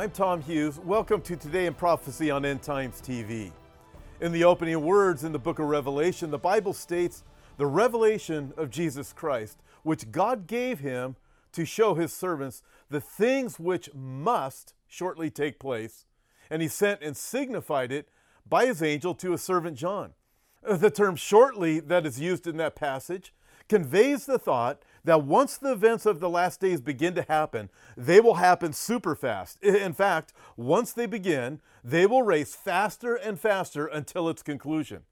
I'm Tom Hughes. Welcome to Today in Prophecy on End Times TV. In the opening words in the book of Revelation, the Bible states the revelation of Jesus Christ, which God gave him to show his servants the things which must shortly take place. And he sent and signified it by his angel to his servant John. The term shortly that is used in that passage conveys the thought that once the events of the last days begin to happen, they will happen super fast. In fact, once they begin, they will race faster and faster until its conclusion.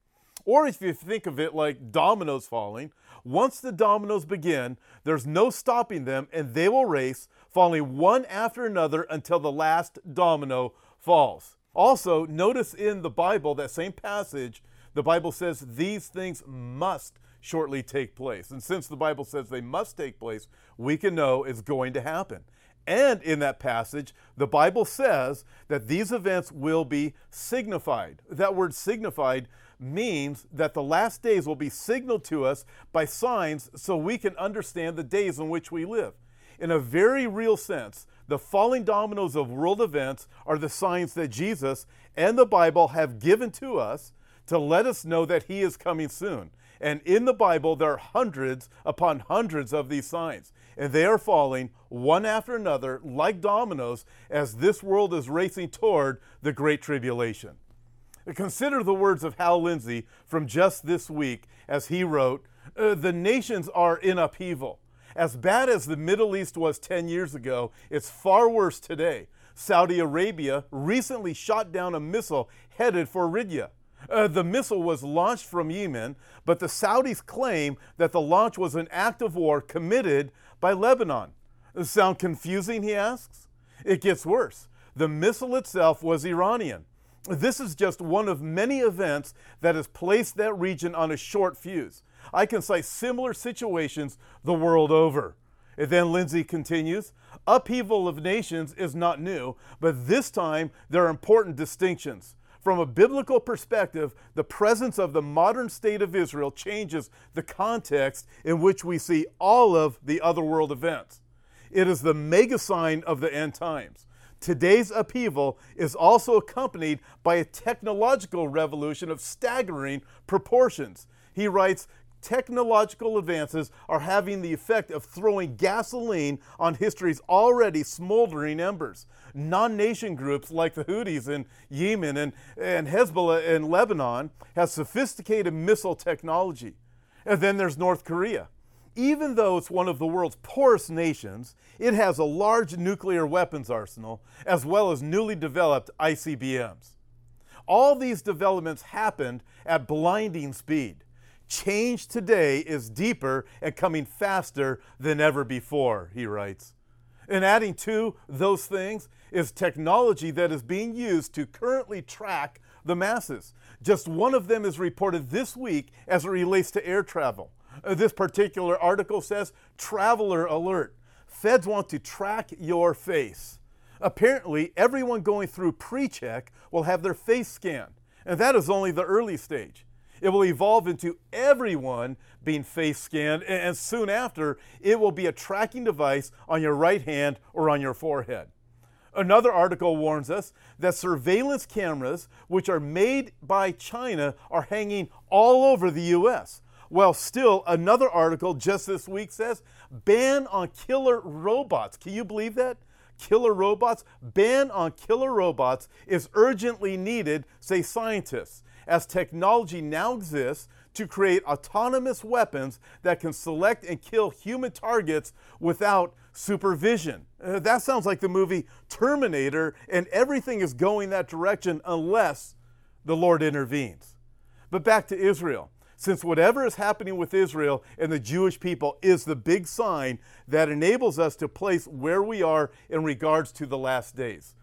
Or if you think of it like dominoes falling, once the dominoes begin, there's no stopping them and they will race, falling one after another until the last domino falls. Also, notice in the Bible, that same passage, the Bible says these things must shortly take place. And since the Bible says they must take place, we can know it's going to happen. And in that passage, the Bible says that these events will be signified. That word signified means that the last days will be signaled to us by signs so we can understand the days in which we live. In a very real sense, the falling dominoes of world events are the signs that Jesus and the Bible have given to us to let us know that He is coming soon. And in the Bible, there are hundreds upon hundreds of these signs. And they are falling one after another like dominoes as this world is racing toward the Great Tribulation. Consider the words of Hal Lindsey from just this week as he wrote uh, The nations are in upheaval. As bad as the Middle East was 10 years ago, it's far worse today. Saudi Arabia recently shot down a missile headed for Riyadh. Uh, the missile was launched from Yemen, but the Saudis claim that the launch was an act of war committed by Lebanon. Sound confusing, he asks? It gets worse. The missile itself was Iranian. This is just one of many events that has placed that region on a short fuse. I can cite similar situations the world over. And then Lindsey continues upheaval of nations is not new, but this time there are important distinctions. From a biblical perspective, the presence of the modern state of Israel changes the context in which we see all of the other world events. It is the mega sign of the end times. Today's upheaval is also accompanied by a technological revolution of staggering proportions. He writes, technological advances are having the effect of throwing gasoline on history's already smoldering embers. Non nation groups like the Houthis in Yemen and, and Hezbollah in Lebanon have sophisticated missile technology. And then there's North Korea. Even though it's one of the world's poorest nations, it has a large nuclear weapons arsenal as well as newly developed ICBMs. All these developments happened at blinding speed. Change today is deeper and coming faster than ever before, he writes. And adding to those things is technology that is being used to currently track the masses. Just one of them is reported this week as it relates to air travel. Uh, this particular article says Traveler Alert. Feds want to track your face. Apparently, everyone going through pre check will have their face scanned, and that is only the early stage. It will evolve into everyone being face scanned, and soon after, it will be a tracking device on your right hand or on your forehead. Another article warns us that surveillance cameras, which are made by China, are hanging all over the US. Well, still, another article just this week says ban on killer robots. Can you believe that? Killer robots? Ban on killer robots is urgently needed, say scientists as technology now exists to create autonomous weapons that can select and kill human targets without supervision. Uh, that sounds like the movie Terminator, and everything is going that direction unless the Lord intervenes. But back to Israel. Since whatever is happening with Israel and the Jewish people is the big sign that enables us to place where we are in regards to the last days.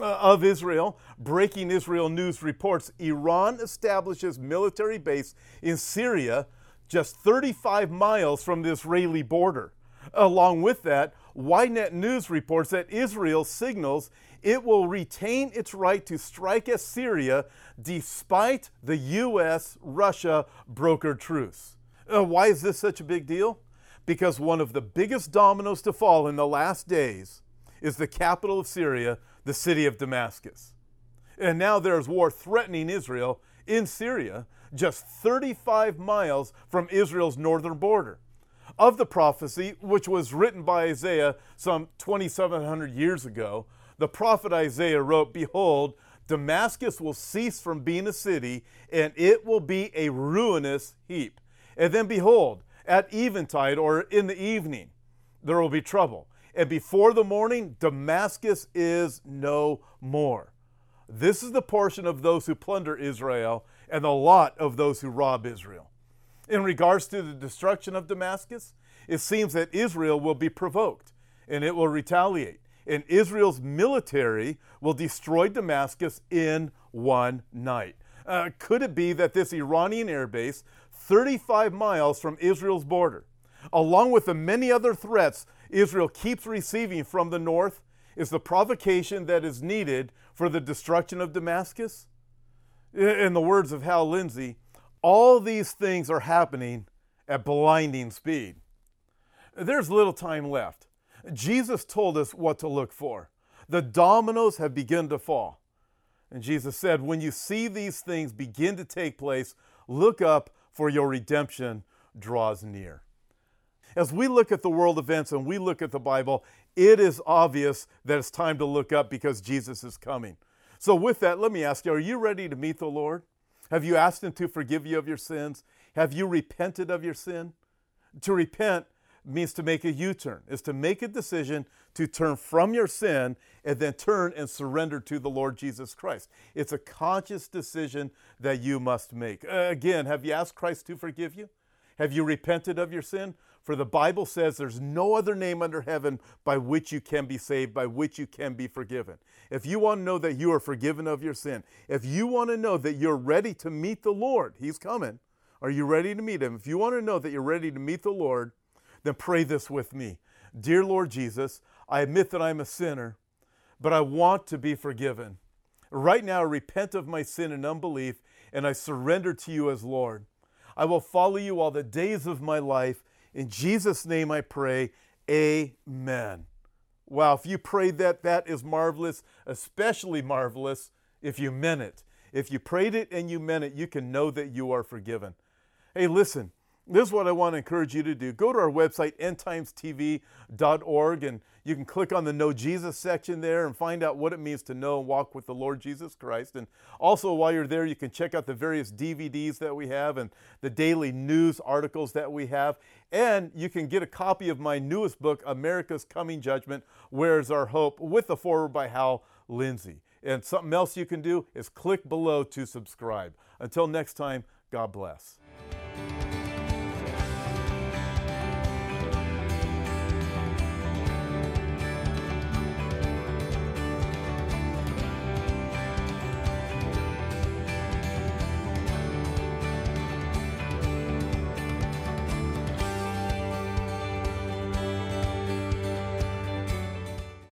Uh, of Israel. Breaking Israel News reports Iran establishes military base in Syria just 35 miles from the Israeli border. Along with that, Ynet News reports that Israel signals it will retain its right to strike at Syria despite the U.S. Russia brokered truce. Uh, why is this such a big deal? Because one of the biggest dominoes to fall in the last days is the capital of Syria, the city of Damascus. And now there's war threatening Israel in Syria, just 35 miles from Israel's northern border. Of the prophecy, which was written by Isaiah some 2,700 years ago, the prophet Isaiah wrote, Behold, Damascus will cease from being a city, and it will be a ruinous heap. And then behold, at eventide or in the evening, there will be trouble. And before the morning, Damascus is no more. This is the portion of those who plunder Israel and the lot of those who rob Israel. In regards to the destruction of Damascus, it seems that Israel will be provoked and it will retaliate. And Israel's military will destroy Damascus in one night. Uh, could it be that this Iranian airbase, 35 miles from Israel's border, along with the many other threats Israel keeps receiving from the north, is the provocation that is needed for the destruction of Damascus? In the words of Hal Lindsey, all these things are happening at blinding speed. There's little time left. Jesus told us what to look for. The dominoes have begun to fall. And Jesus said, When you see these things begin to take place, look up, for your redemption draws near. As we look at the world events and we look at the Bible, it is obvious that it's time to look up because Jesus is coming. So, with that, let me ask you are you ready to meet the Lord? Have you asked Him to forgive you of your sins? Have you repented of your sin? To repent means to make a U turn, is to make a decision to turn from your sin and then turn and surrender to the Lord Jesus Christ. It's a conscious decision that you must make. Again, have you asked Christ to forgive you? Have you repented of your sin? For the Bible says there's no other name under heaven by which you can be saved, by which you can be forgiven. If you want to know that you are forgiven of your sin, if you want to know that you're ready to meet the Lord, He's coming. Are you ready to meet Him? If you want to know that you're ready to meet the Lord, then pray this with me. Dear Lord Jesus, I admit that I'm a sinner, but I want to be forgiven. Right now, I repent of my sin and unbelief, and I surrender to you as Lord. I will follow you all the days of my life. In Jesus' name I pray, Amen. Wow, if you prayed that, that is marvelous, especially marvelous if you meant it. If you prayed it and you meant it, you can know that you are forgiven. Hey, listen, this is what I want to encourage you to do. Go to our website, endtimestv.org, and you can click on the Know Jesus section there and find out what it means to know and walk with the Lord Jesus Christ. And also, while you're there, you can check out the various DVDs that we have and the daily news articles that we have. And you can get a copy of my newest book, America's Coming Judgment Where's Our Hope, with the foreword by Hal Lindsey. And something else you can do is click below to subscribe. Until next time, God bless.